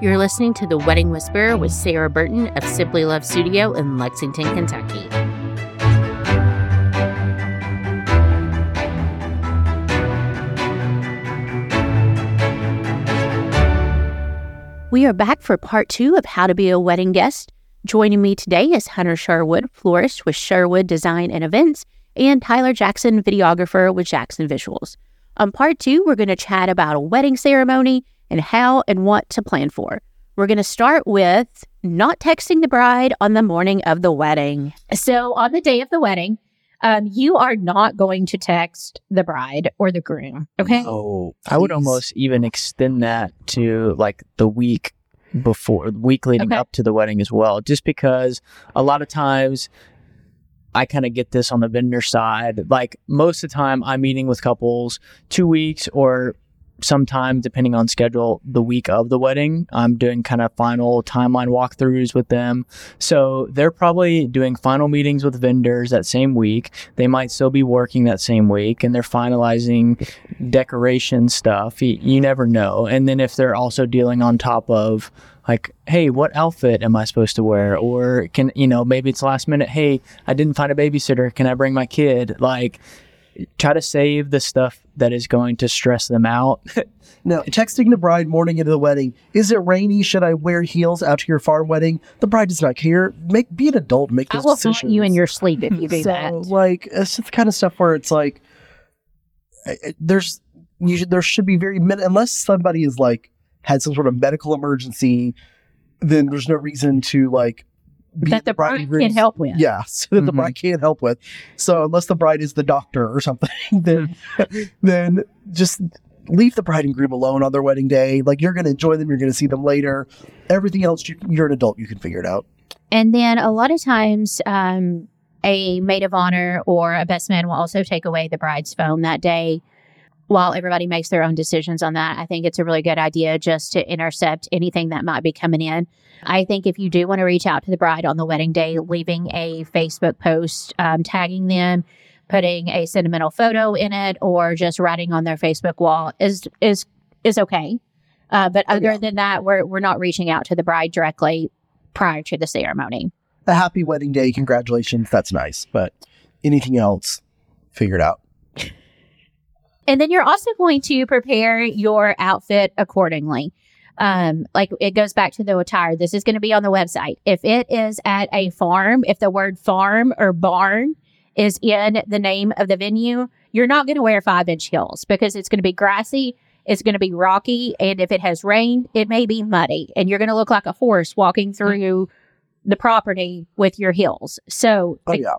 You're listening to The Wedding Whisperer with Sarah Burton of Simply Love Studio in Lexington, Kentucky. We are back for part two of How to Be a Wedding Guest. Joining me today is Hunter Sherwood, florist with Sherwood Design and Events, and Tyler Jackson, videographer with Jackson Visuals. On part two, we're going to chat about a wedding ceremony and how and what to plan for. We're going to start with not texting the bride on the morning of the wedding. So, on the day of the wedding, um, you are not going to text the bride or the groom. Okay. Oh, I would almost even extend that to like the week before, the week leading Okay. up to the wedding as well, just because a lot of times I kind of get this on the vendor side. Like most of the time, I'm meeting with couples two weeks or sometime, depending on schedule, the week of the wedding. I'm doing kind of final timeline walkthroughs with them. So they're probably doing final meetings with vendors that same week. They might still be working that same week and they're finalizing decoration stuff. You, you never know. And then if they're also dealing on top of like, hey, what outfit am I supposed to wear? Or can, you know, maybe it's last minute, hey, I didn't find a babysitter. Can I bring my kid? Like, try to save the stuff that is going to stress them out. No, texting the bride morning into the wedding. Is it rainy? Should I wear heels out to your farm wedding? The bride does not care. Make be an adult. and Make I those will decisions. haunt you in your sleep if you do so, that. like, it's just the kind of stuff where it's like, there's you should, there should be very min- unless somebody is like had some sort of medical emergency, then there's no reason to like be That the and bride can groom's- help with. Yeah, so that the Mhm. bride can't help with. So unless the bride is the doctor or something, then then just leave the bride and groom alone on their wedding day. Like you're going to enjoy them, you're going to see them later. Everything else, you, you're an adult, you can figure it out. And then a lot of times, um, a maid of honor or a best man will also take away the bride's phone that day. While everybody makes their own decisions on that, I think it's a really good idea just to intercept anything that might be coming in. I think if you do want to reach out to the bride on the wedding day, leaving a Facebook post, um, tagging them, putting a sentimental photo in it, or just writing on their Facebook wall is is is okay. Uh, but Oh, other yeah. than that, we're we're not reaching out to the bride directly prior to the ceremony. A happy wedding day, congratulations, that's nice. But anything else, figure it out. And then you're also going to prepare your outfit accordingly. Um, like it goes back to the attire. This is going to be on the website. If it is at a farm, if the word farm or barn is in the name of the venue, you're not going to wear five inch heels because it's going to be grassy. It's going to be rocky. And if it has rained, it may be muddy and you're going to look like a horse walking through the property with your heels. So Oh, yeah.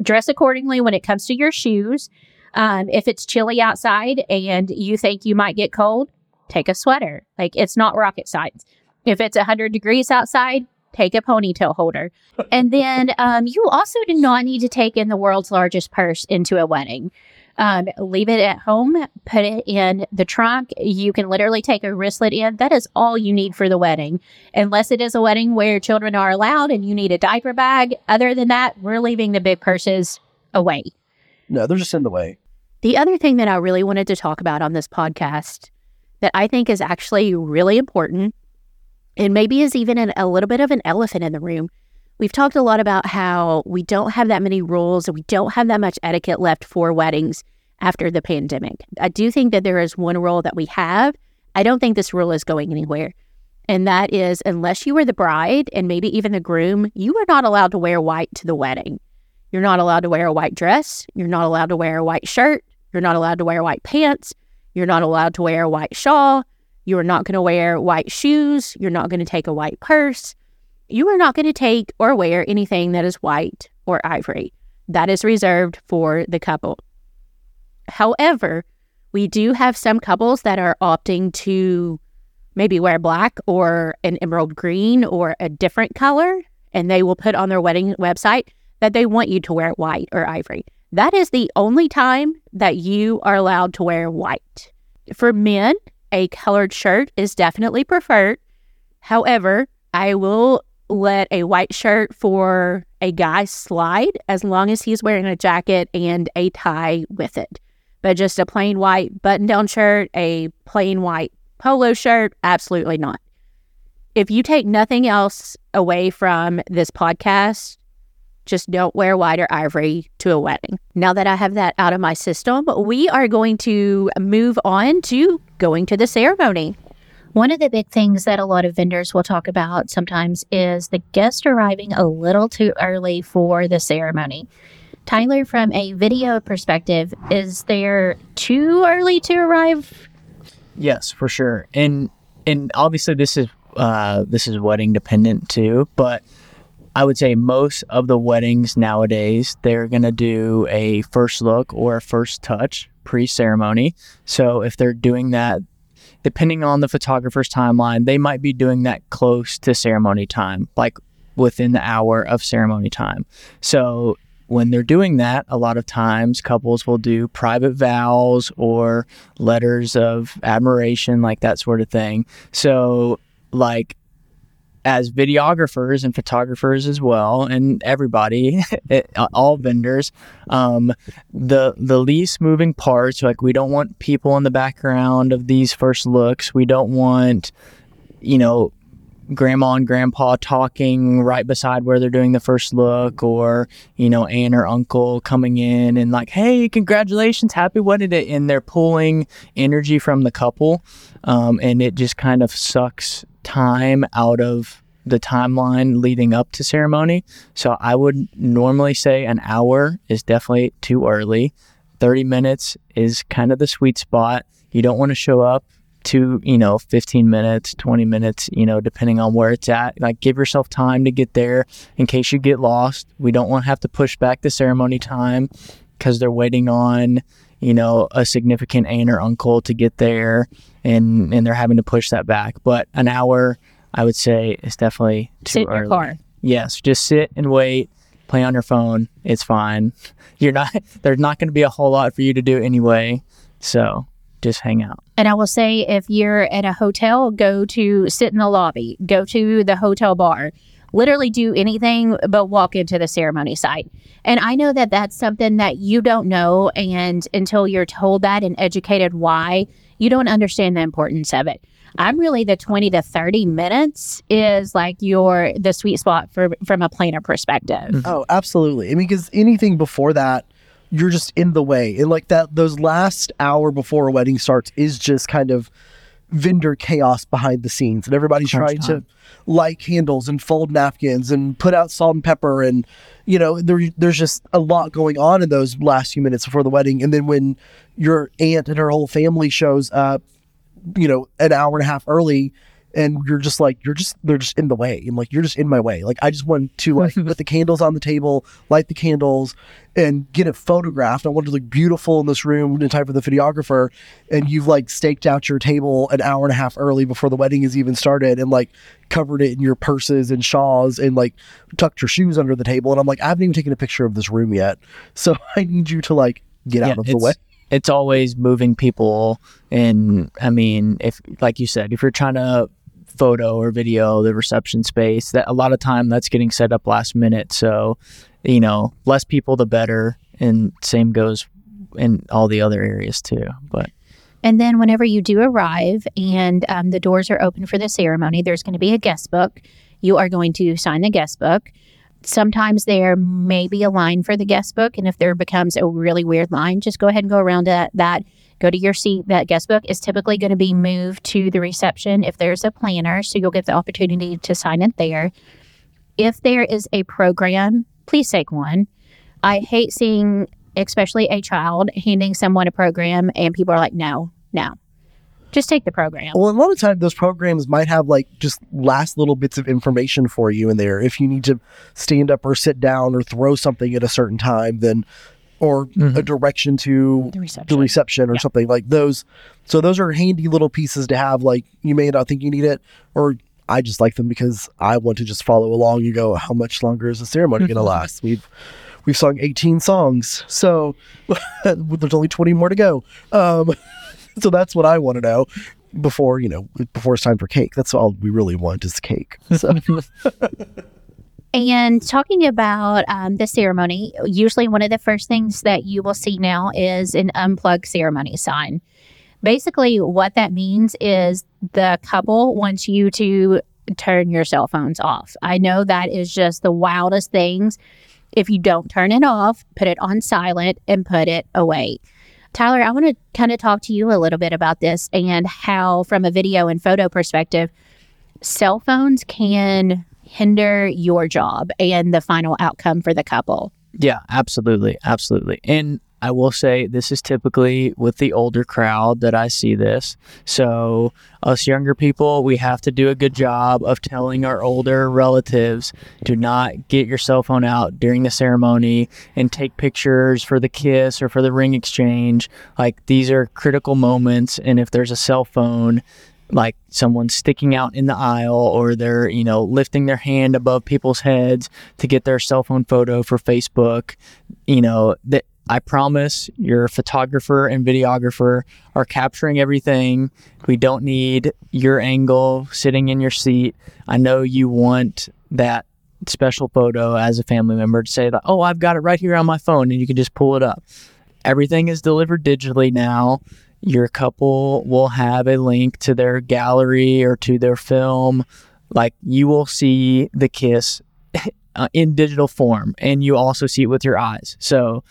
dress accordingly when it comes to your shoes. Um, if it's chilly outside and you think you might get cold, take a sweater. Like it's not rocket science. If it's 100 degrees outside, take a ponytail holder. and then um, you also do not need to take in the world's largest purse into a wedding. Um, leave it at home, put it in the trunk. You can literally take a wristlet in. That is all you need for the wedding, unless it is a wedding where children are allowed and you need a diaper bag. Other than that, we're leaving the big purses away. No, they're just in the way. The other thing that I really wanted to talk about on this podcast that I think is actually really important and maybe is even an, a little bit of an elephant in the room. We've talked a lot about how we don't have that many rules and we don't have that much etiquette left for weddings after the pandemic. I do think that there is one rule that we have. I don't think this rule is going anywhere. And that is, unless you are the bride and maybe even the groom, you are not allowed to wear white to the wedding. You're not allowed to wear a white dress. You're not allowed to wear a white shirt. You're not allowed to wear white pants. You're not allowed to wear a white shawl. You are not going to wear white shoes. You're not going to take a white purse. You are not going to take or wear anything that is white or ivory. That is reserved for the couple. However, we do have some couples that are opting to maybe wear black or an emerald green or a different color, and they will put on their wedding website that they want you to wear white or ivory. That is the only time that you are allowed to wear white. For men, a colored shirt is definitely preferred. However, I will let a white shirt for a guy slide as long as he's wearing a jacket and a tie with it. But just a plain white button down shirt, a plain white polo shirt, absolutely not. if you take nothing else away from this podcast, just don't wear white or ivory to a wedding. Now that I have that out of my system, we are going to move on to going to the ceremony. One of the big things that a lot of vendors will talk about sometimes is the guest arriving a little too early for the ceremony. Tyler, from a video perspective, is there too early to arrive? Yes, for sure. And and obviously this is uh, this is wedding dependent too, but I would say most of the weddings nowadays they're gonna do a first look or a first touch pre ceremony. So if they're doing that, depending on the photographer's timeline, they might be doing that close to ceremony time, like within the hour of ceremony time. So when they're doing that, a lot of times couples will do private vows or letters of admiration, like that sort of thing. So, like, as videographers and photographers as well, and everybody, it, all vendors, um, the the least moving parts, like we don't want people in the background of these first looks. We don't want, you know, grandma and grandpa talking right beside where they're doing the first look or you know aunt or uncle coming in and like hey congratulations happy wedding day and they're pulling energy from the couple um, and it just kind of sucks time out of the timeline leading up to ceremony. So i would normally say an hour is definitely too early. 30 minutes is kind of the sweet spot. You don't want to show up to, you know, 15 minutes, 20 minutes, you know, depending on where it's at. Like give yourself time to get there in case you get lost. We don't want to have to push back the ceremony time because they're waiting on, you know, a significant aunt or uncle to get there and and they're having to push that back. But an hour, I would say, is definitely too Sit in early. your car. Yes, just sit and wait. Play on your phone. It's fine. You're not. There's not going to be a whole lot for you to do anyway. So just hang out. And I will say, if you're at a hotel, go to sit in the lobby, go to the hotel bar, literally do anything but walk into the ceremony site. And I know that that's something that you don't know. And until you're told that and educated why, you don't understand the importance of it. I'm really the 20 to 30 minutes is like your the sweet spot for from a planner perspective. Oh, absolutely. I mean, because anything before that, you're just in the way. And like that, those last hour before a wedding starts is just kind of vendor chaos behind the scenes. And everybody's Crunch trying to light candles and fold napkins and put out salt and pepper. And, you know, there, there's just a lot going on in those last few minutes before the wedding. And then when your aunt and her whole family shows up, you know, an hour and a half early, and you're just like you're just they're just in the way and like you're just in my way. Like i just want to like put the candles on the table light the candles and get it photographed. I want to look beautiful in this room in time for the videographer and you've like staked out your table an hour and a half early before the wedding has even started and like covered it in your purses and shawls and like tucked your shoes under the table. And i'm like i haven't even taken a picture of this room yet. So i need you to like get Yeah, out of the way. it's always moving people and i mean if like you said if you're trying to photo or video the reception space that a lot of time that's getting set up last minute so you know less people the better and same goes in all the other areas too but And then, whenever you do arrive and um, the doors are open for the ceremony, there's going to be a guest book. You are going to sign the guest book. Sometimes there may be a line for the guest book. And if there becomes a really weird line, just go ahead and go around that. Go to your seat. That guest book is typically going to be moved to the reception if there's a planner. So you'll get the opportunity to sign it there. If there is a program, please take one. I hate seeing, especially a child, handing someone a program and people are like, no, no. Just take the program. Well, a lot of times those programs might have like just last little bits of information for you in there. If you need to stand up or sit down or throw something at a certain time, then or a direction to The reception. the reception or Yeah. something like those. So those are handy little pieces to have. Like you may not think you need it, or I just like them because I want to just follow along and go. How much longer is the ceremony going to last? We've we've sung 18 songs, so there's only 20 more to go. Um, so that's what I want to know before you know before it's time for cake. That's all we really want is cake. So And talking about um, the ceremony, usually one of the first things that you will see now is an unplug ceremony sign. Basically, what that means is the couple wants you to turn your cell phones off. I know that is just the wildest things. If you don't turn it off, put it on silent and put it away. Tyler, I want to kind of talk to you a little bit about this and how, from a video and photo perspective, cell phones can hinder your job and the final outcome for the couple. Yeah, absolutely. Absolutely. And I will say this is typically with the older crowd that I see this. So, us younger people, we have to do a good job of telling our older relatives do not get your cell phone out during the ceremony and take pictures for the kiss or for the ring exchange. Like, these are critical moments. And if there's a cell phone, like someone sticking out in the aisle or they're you know lifting their hand above people's heads to get their cell phone photo for facebook you know that I promise your photographer and videographer are capturing everything. We don't need your angle sitting in your seat. I know you want that special photo as a family member to say that, oh, I've got it right here on my phone and you can just pull it up. Everything is delivered digitally now. Your couple will have a link to their gallery or to their film. Like you will see the kiss uh, in digital form and you also see it with your eyes. So,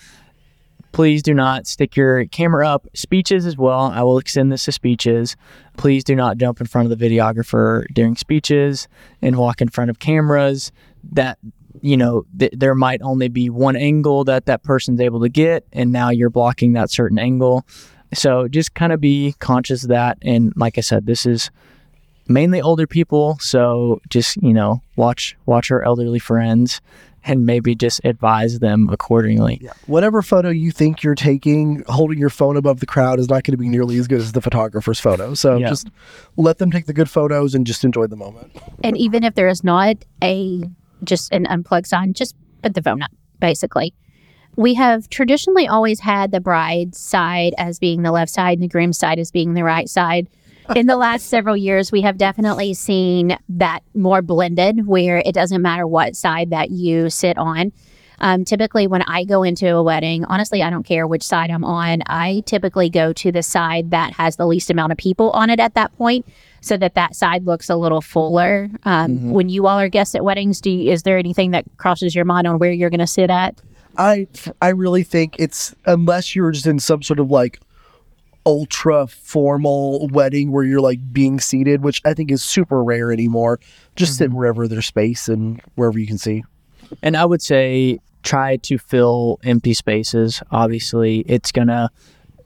please do not stick your camera up. Speeches as well. I will extend this to speeches. Please do not jump in front of the videographer during speeches and walk in front of cameras. That you know th- there might only be one angle that that person's able to get, and now you're blocking that certain angle. So just kind of be conscious of that. And like I said, this is mainly older people, so just you know watch watch our elderly friends and maybe just advise them accordingly. Yeah. Whatever photo you think you're taking, holding your phone above the crowd is not going to be nearly as good as the photographer's photo. So Yeah. just let them take the good photos and just enjoy the moment. And even if there is not a just an unplugged sign, just put the phone up, basically. We have traditionally always had the bride's side as being the left side and the groom's side as being the right side. In the last several years, we have definitely seen that more blended where it doesn't matter what side that you sit on. Um, typically, when I go into a wedding, honestly, I don't care which side I'm on. I typically go to the side that has the least amount of people on it at that point, so that that side looks a little fuller. Um, When you all are guests at weddings, do you, is there anything that crosses your mind on where you're going to sit at? I I really think it's unless you're just in some sort of like ultra formal wedding where you're like being seated, which I think is super rare anymore. Just sit mm-hmm. wherever there's space and wherever you can see. And I would say try to fill empty spaces. Obviously, it's going to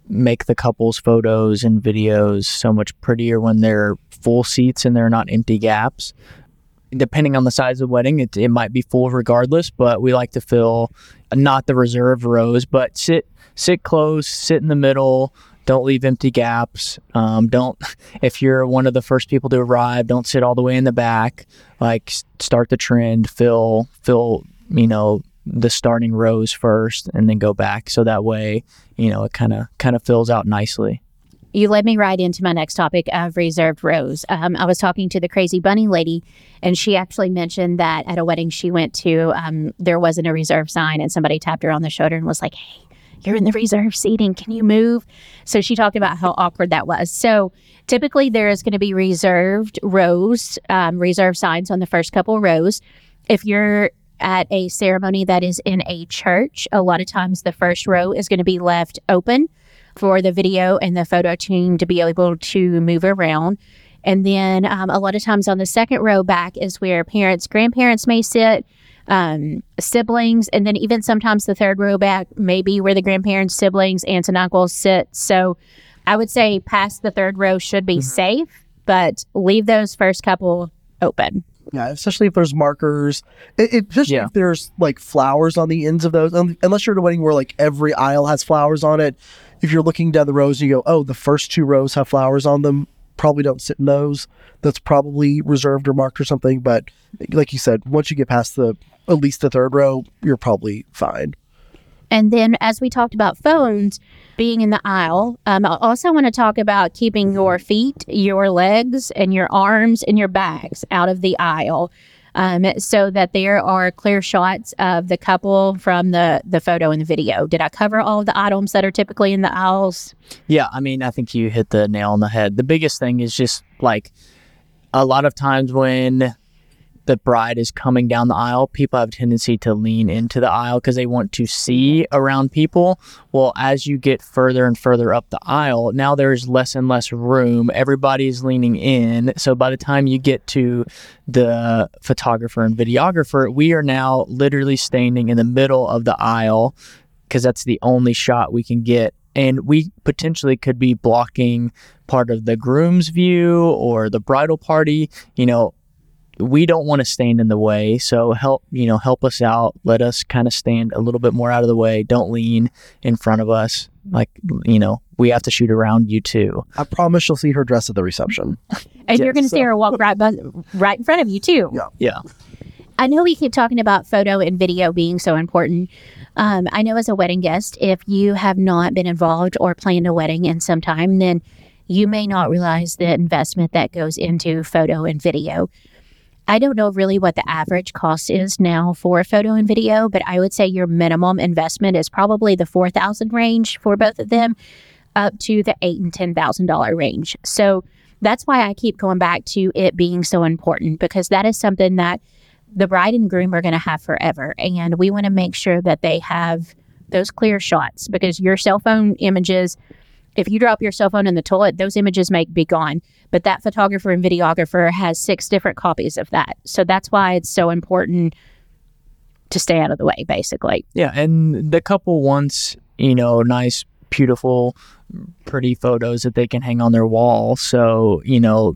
make the couple's photos and videos so much prettier when they're full seats and they're not empty gaps. Depending on the size of the wedding, it, it might be full regardless, but we like to fill not the reserve rows, but sit sit close, sit in the middle. Don't leave empty gaps. Um, don't if you're one of the first people to arrive, don't sit all the way in the back. Like start the trend, fill fill you know the starting rows first, and then go back. So that way, you know, it kind of kind of fills out nicely. You led me right into my next topic of reserved rows. Um, I was talking to the crazy bunny lady, and she actually mentioned that at a wedding she went to, um, there wasn't a reserve sign, and somebody tapped her on the shoulder and was like, "Hey, you're in the reserve seating. Can you move?" So she talked about how awkward that was. So typically there is going to be reserved rows, um, reserve signs on the first couple rows. If you're at a ceremony that is in a church, a lot of times the first row is going to be left open for the video and the photo team to be able to move around. And then um, a lot of times on the second row back is where parents, grandparents may sit, um, siblings, and then even sometimes the third row back may be where the grandparents, siblings, aunts, and uncles sit. So I would say past the third row should be safe, but leave those first couple open. Yeah, especially if there's markers, it, it- especially Yeah. if there's like flowers on the ends of those. Um, unless you're at a wedding where like every aisle has flowers on it. If you're looking down the rows and you go, oh, the first two rows have flowers on them, probably don't sit in those. That's probably reserved or marked or something. But like you said, once you get past the at least the third row, you're probably fine. And then, as we talked about phones being in the aisle, um, I also want to talk about keeping your feet, your legs, and your arms and your bags out of the aisle um, so that there are clear shots of the couple from the, the photo and the video. Did I cover all the items that are typically in the aisles? Yeah, I mean, I think you hit the nail on the head. The biggest thing is just like a lot of times when the bride is coming down the aisle, people have a tendency to lean into the aisle because they want to see around people. Well, as you get further and further up the aisle, now there's less and less room. Everybody's leaning in. So by the time you get to the photographer and videographer, we are now literally standing in the middle of the aisle because that's the only shot we can get. And we potentially could be blocking part of the groom's view or the bridal party. You know, we don't want to stand in the way so help you know help us out let us kind of stand a little bit more out of the way don't lean in front of us like you know we have to shoot around you too I promise you'll see her dress at the reception. And Yeah, you're going to so- see her walk right, bu- right in front of you, too. Yeah. yeah I know we keep talking about photo and video being so important. Um, I know as a wedding guest, if you have not been involved or planned a wedding in some time, then you may not realize the investment that goes into photo and video. I don't know really what the average cost is now for photo and video, but I would say your minimum investment is probably the four thousand range for both of them, up to the eight and ten thousand dollar range. So that's why I keep going back to it being so important because that is something that the bride and groom are going to have forever. And we want to make sure that they have those clear shots because your cell phone images, if you drop your cell phone in the toilet, those images may be gone. But that photographer and videographer has six different copies of that. So that's why it's so important to stay out of the way, basically. yeah and the couple wants you know nice beautiful pretty photos that they can hang on their wall so you know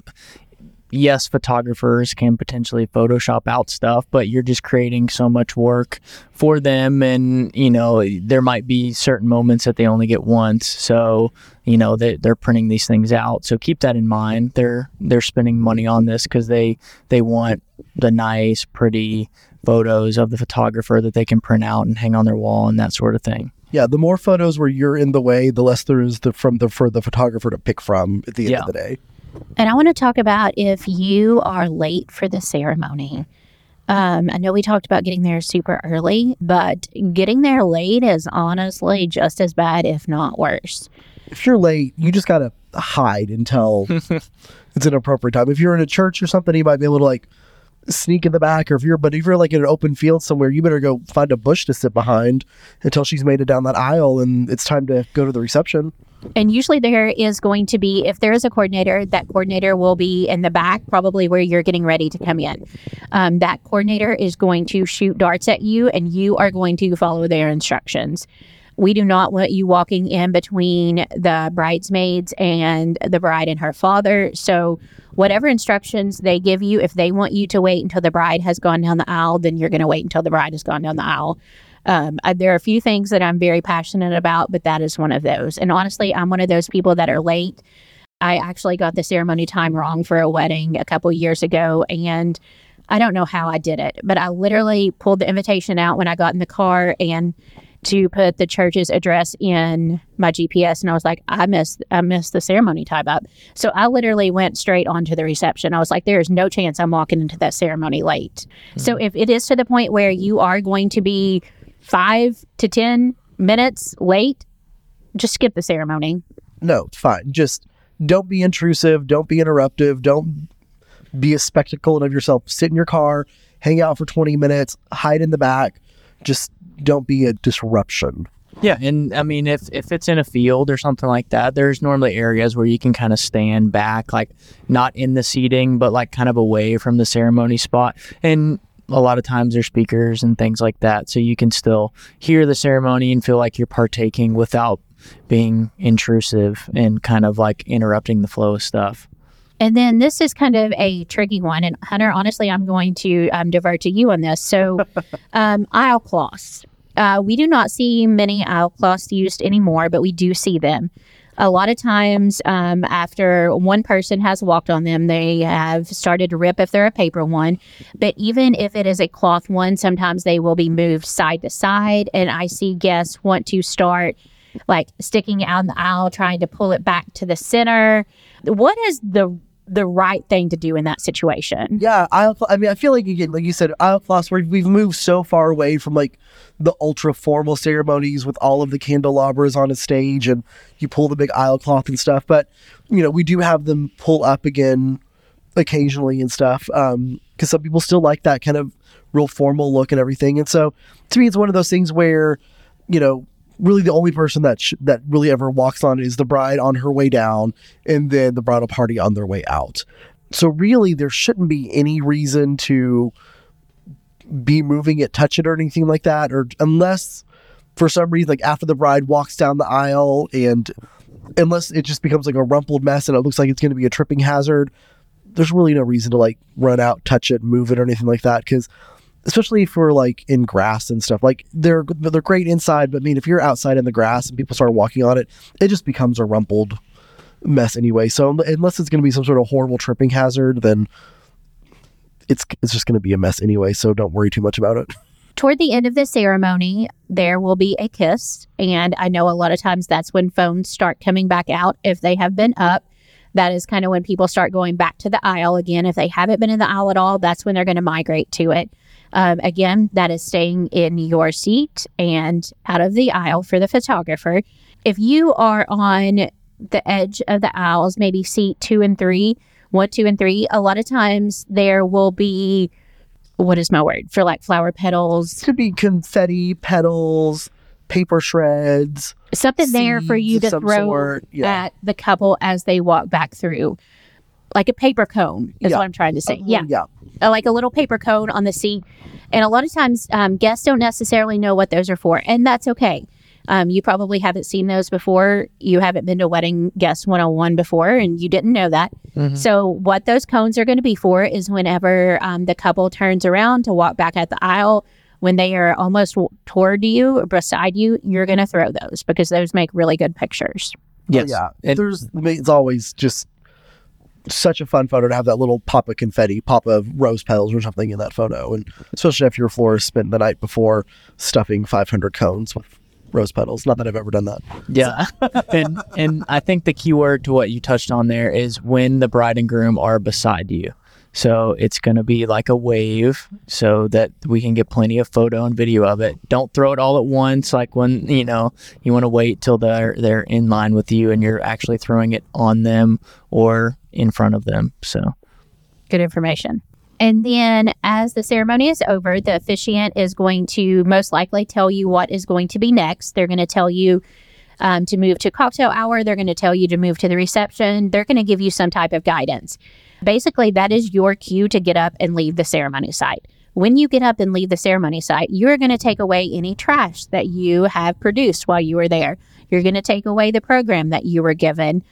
yes, photographers can potentially Photoshop out stuff, but you're just creating so much work for them. And, you know, there might be certain moments that they only get once. So, you know, they, they're printing these things out. So keep that in mind. They're, they're spending money on this because they, they want the nice, pretty photos of the photographer that they can print out and hang on their wall and that sort of thing. Yeah, the more photos where you're in the way, the less there is the, from the for the photographer to pick from at the end Yeah. of the day. And I want to talk about if you are late for the ceremony. Um, I know we talked about getting there super early, but getting there late is honestly just as bad, if not worse. If you're late, you just gotta hide until it's an appropriate time. If you're in a church or something, you might be able to like sneak in the back, or if you're but if you're like in an open field somewhere, you better go find a bush to sit behind until she's made it down that aisle and it's time to go to the reception. And usually there is going to be, if there is a coordinator, that coordinator will be in the back, probably where you're getting ready to come in. Um, that coordinator is going to shoot darts at you, and you are going to follow their instructions. We do not want you walking in between the bridesmaids and the bride and her father. So, whatever instructions they give you, if they want you to wait until the bride has gone down the aisle, then you're going to wait until the bride has gone down the aisle. Um, I, there are a few things that I'm very passionate about, but that is one of those. And honestly, I'm one of those people that are late. I actually got the ceremony time wrong for a wedding a couple years ago, and I don't know how I did it, but I literally pulled the invitation out when I got in the car and to put the church's address in my GPS, and I was like, I missed, I missed the ceremony time up. So I literally went straight on to the reception. I was like, there is no chance I'm walking into that ceremony late. Hmm. So if it is to the point where you are going to be five to 10 minutes late, just skip the ceremony. No, fine. Just don't be intrusive. Don't be interruptive. Don't be a spectacle of yourself. Sit in your car, hang out for 20 minutes, hide in the back. Just don't be a disruption. Yeah, and I mean, if if it's in a field or something like that, there's normally areas where you can kind of stand back, like not in the seating, but like kind of away from the ceremony spot. And a lot of times there's speakers and things like that, so you can still hear the ceremony and feel like you're partaking without being intrusive and kind of like interrupting the flow of stuff. And then this is kind of a tricky one. And Hunter, honestly, I'm going to um, divert to you on this. So, um, aisle cloths. Uh, we do not see many aisle cloths used anymore, but we do see them. A lot of times, um, after one person has walked on them, they have started to rip if they're a paper one. But even if it is a cloth one, sometimes they will be moved side to side. And I see guests want to start like sticking out in the aisle, trying to pull it back to the center. What is the the right thing to do in that situation? Yeah, aisle—I mean, I feel like again, like you said, aisle cloths. Where we've moved so far away from like the ultra formal ceremonies with all of the candelabras on a stage, and you pull the big aisle cloth and stuff. But you know, we do have them pull up again occasionally and stuff. Um, because some people still like that kind of real formal look and everything. And so to me, it's one of those things where, you know, really the only person that sh- that really ever walks on is the bride on her way down, and then the bridal party on their way out. So really, there shouldn't be any reason to be moving it, touch it, or anything like that, or unless for some reason, like after the bride walks down the aisle, and unless it just becomes like a rumpled mess and it looks like it's going to be a tripping hazard, there's really no reason to like run out, touch it, move it, or anything like that. Because especially for like in grass and stuff, like they're they're great inside, but I mean, if you're outside in the grass and people start walking on it, it just becomes a rumpled mess anyway. So unless it's going to be some sort of horrible tripping hazard, then it's it's just going to be a mess anyway. So don't worry too much about it. Toward the end of the ceremony, there will be a kiss. And I know a lot of times that's when phones start coming back out if they have been up. That is kind of when people start going back to the aisle again. If they haven't been in the aisle at all, that's when they're going to migrate to it. Um, again, that is staying in your seat and out of the aisle for the photographer. If you are on the edge of the aisles, maybe seat two and three, one, two, and three, a lot of times there will be what is my word for like flower petals Could be confetti, petals, paper shreds, something there for you to throw sort. Yeah. at the couple as they walk back through like a paper cone is Yeah. what i'm trying to say Uh, yeah yeah. uh, like a little paper cone on the seat and a lot of times um, guests don't necessarily know what those are for and that's okay um, you probably haven't seen those before you haven't been to wedding guest 101 before and you didn't know that Mhm. so what those cones are going to be for is whenever um, the couple turns around to walk back at the aisle when they are almost w- toward you or beside you you're going to throw those because those make really good pictures Yes. Oh, yeah. And- There's it's always just such a fun photo to have that little pop of confetti, pop of rose petals or something in that photo, and especially if your florist spent the night before stuffing 500 cones with rose petals. Not that I've ever done that. Yeah. and and I think the key word to what you touched on there is when the bride and groom are beside you. So it's going to be like a wave so that we can get plenty of photo and video of it. Don't throw it all at once like when, you know, you want to wait till they're they're in line with you and you're actually throwing it on them or in front of them. So good information. And then, as the ceremony is over, the officiant is going to most likely tell you what is going to be next. They're going to tell you um, to move to cocktail hour. They're going to tell you to move to the reception. They're going to give you some type of guidance. Basically, that is your cue to get up and leave the ceremony site. When you get up and leave the ceremony site, you're going to take away any trash that you have produced while you were there. You're going to take away the program that you were given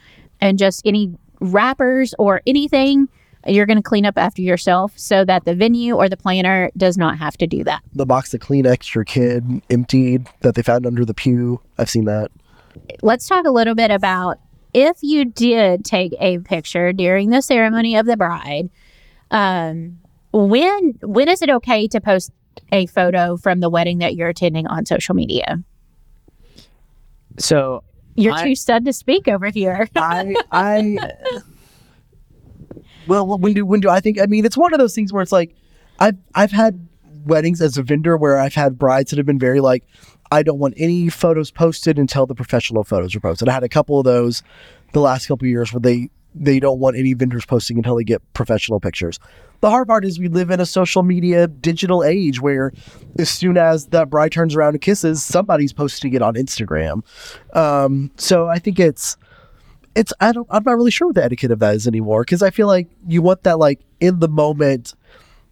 and just any wrappers or anything you're going to clean up after yourself so that the venue or the planner does not have to do that. The box of Kleenex your kid emptied that they found under the pew. I've seen that. Let's talk a little bit about if you did take a picture during the ceremony of the bride. Um, when when is it okay to post a photo from the wedding that you're attending on social media? so You're I- too stunned to speak over here. I I well when do when do I think I mean it's one of those things where it's like I've I've had weddings as a vendor where I've had brides that have been very like I don't want any photos posted until the professional photos are posted. I had a couple of those the last couple of years where they they don't want any vendors posting until they get professional pictures. The hard part is we live in a social media digital age where as soon as that bride turns around and kisses, somebody's posting it on Instagram. Um, so I think it's it's I don't I'm not really sure what the etiquette of that is anymore because I feel like you want that like in the moment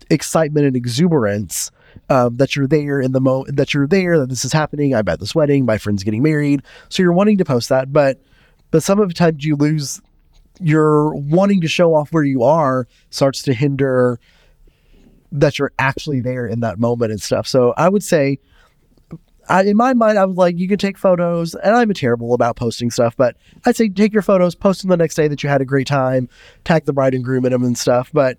excitement and exuberance um, that you're there in the mo that you're there that this is happening. I'm at this wedding. My friend's getting married, so you're wanting to post that, but but some of the times you lose your wanting to show off where you are starts to hinder that you're actually there in that moment and stuff. So I would say I, in my mind, I was like, you can take photos, and I'm terrible about posting stuff, but I'd say take your photos, post them the next day that you had a great time, tag the bride and groom in them and stuff, but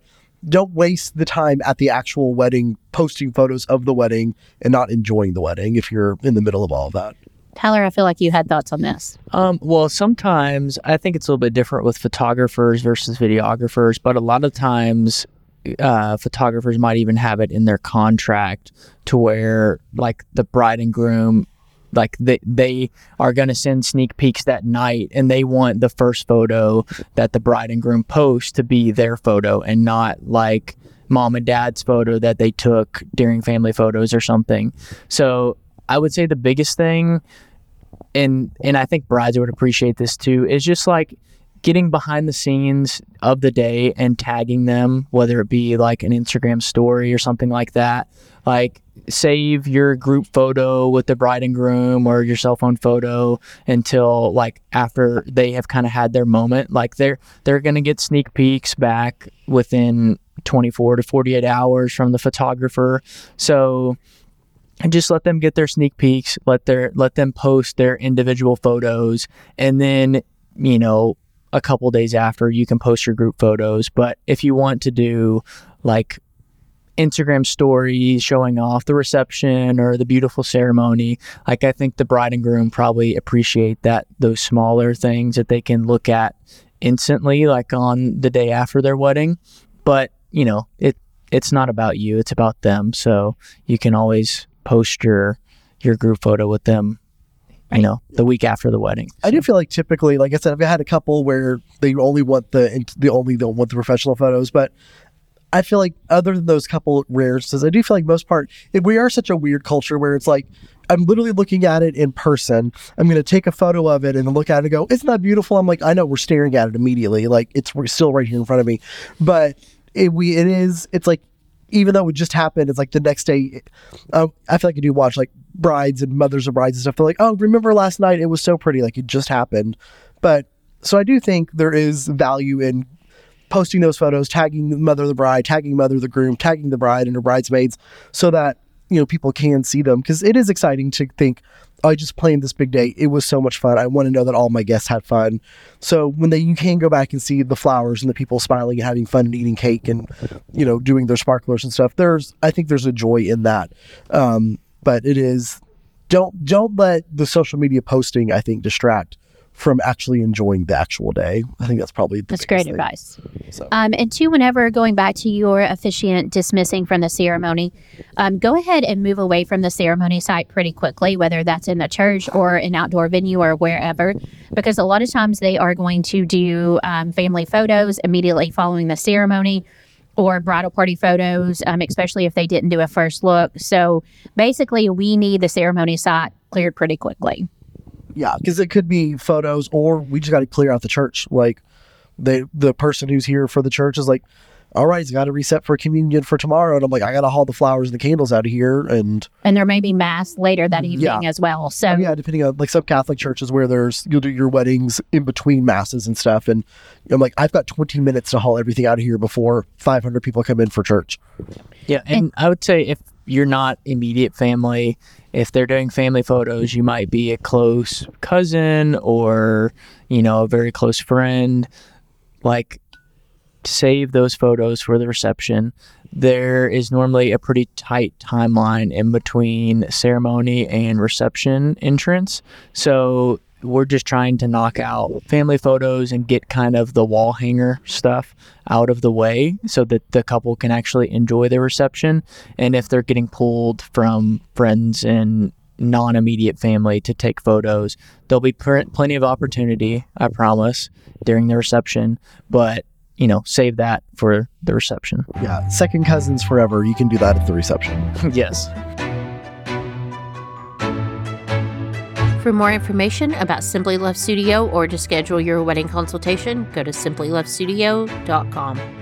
don't waste the time at the actual wedding posting photos of the wedding and not enjoying the wedding if you're in the middle of all of that. Tyler, I feel like you had thoughts on this. Um, well, sometimes I think it's a little bit different with photographers versus videographers, but a lot of times uh, photographers might even have it in their contract to where, like, the bride and groom like they, they are going to send sneak peeks that night and they want the first photo that the bride and groom post to be their photo and not like mom and dad's photo that they took during family photos or something so i would say the biggest thing and and i think brides would appreciate this too is just like getting behind the scenes of the day and tagging them, whether it be like an Instagram story or something like that. Like save your group photo with the bride and groom or your cell phone photo until like after they have kind of had their moment. Like they're they're gonna get sneak peeks back within 24 to 48 hours from the photographer. So and just let them get their sneak peeks let their let them post their individual photos and then you know a couple days after you can post your group photos but if you want to do like Instagram stories showing off the reception or the beautiful ceremony. Like I think the bride and groom probably appreciate that those smaller things that they can look at instantly like on the day after their wedding. But, you know, it it's not about you, it's about them. So you can always post your your group photo with them you know, the week after the wedding. I do feel like typically, like I said, I've had a couple where they only want the they only don't want the professional photos, but I feel like other than those couple rare instances, I do feel like most part we are such a weird culture where it's like I'm literally looking at it in person. I'm going to take a photo of it and look at it and go, "Isn't that beautiful?" I'm like, I know we're staring at it immediately, like it's we're still right here in front of me, but it we it is it's like even though it just happened, it's like the next day. Uh, I feel like I do watch like brides and mothers of brides and stuff. They're like, "Oh, remember last night? It was so pretty, like it just happened." But so I do think there is value in posting those photos, tagging the mother of the bride, tagging mother of the groom, tagging the bride and her bridesmaids, so that you know people can see them because it is exciting to think. I just planned this big day. It was so much fun. I want to know that all my guests had fun. So when they you can go back and see the flowers and the people smiling and having fun and eating cake and you know doing their sparklers and stuff. There's I think there's a joy in that. Um, but it is don't don't let the social media posting I think distract from actually enjoying the actual day. I think that's probably the That's great thing. advice. So. Um, and two, whenever going back to your officiant dismissing from the ceremony, um, go ahead and move away from the ceremony site pretty quickly, whether that's in the church or an outdoor venue or wherever, because a lot of times they are going to do um, family photos immediately following the ceremony or bridal party photos, um, especially if they didn't do a first look. So basically, we need the ceremony site cleared pretty quickly. Yeah, because it could be photos, or we just got to clear out the church. Like they, the person who's here for the church is like, "All right, it's got to reset for communion for tomorrow," and I'm like, "I got to haul the flowers and the candles out of here." And And there may be mass later that mm-hmm. evening Yeah. as well. So oh, yeah, depending on like some Catholic churches where there's you'll do your weddings in between masses and stuff, and I'm like, I've got 20 minutes to haul everything out of here before 500 people come in for church. Yeah, and I would say if you're not immediate family, if they're doing family photos, you might be a close cousin or, you know, a very close friend. Like save those photos for the reception. There is normally a pretty tight timeline in between ceremony and reception entrance. So we're just trying to knock out family photos and get kind of the wall hanger stuff out of the way so that the couple can actually enjoy their reception. And if they're getting pulled from friends and non immediate family to take photos, there'll be pr- plenty of opportunity, I promise, during the reception. But you know, save that for the reception. Yeah, second cousins forever. You can do that at the reception. yes. For more information about Simply Love Studio or to schedule your wedding consultation, go to simplylovestudio.com.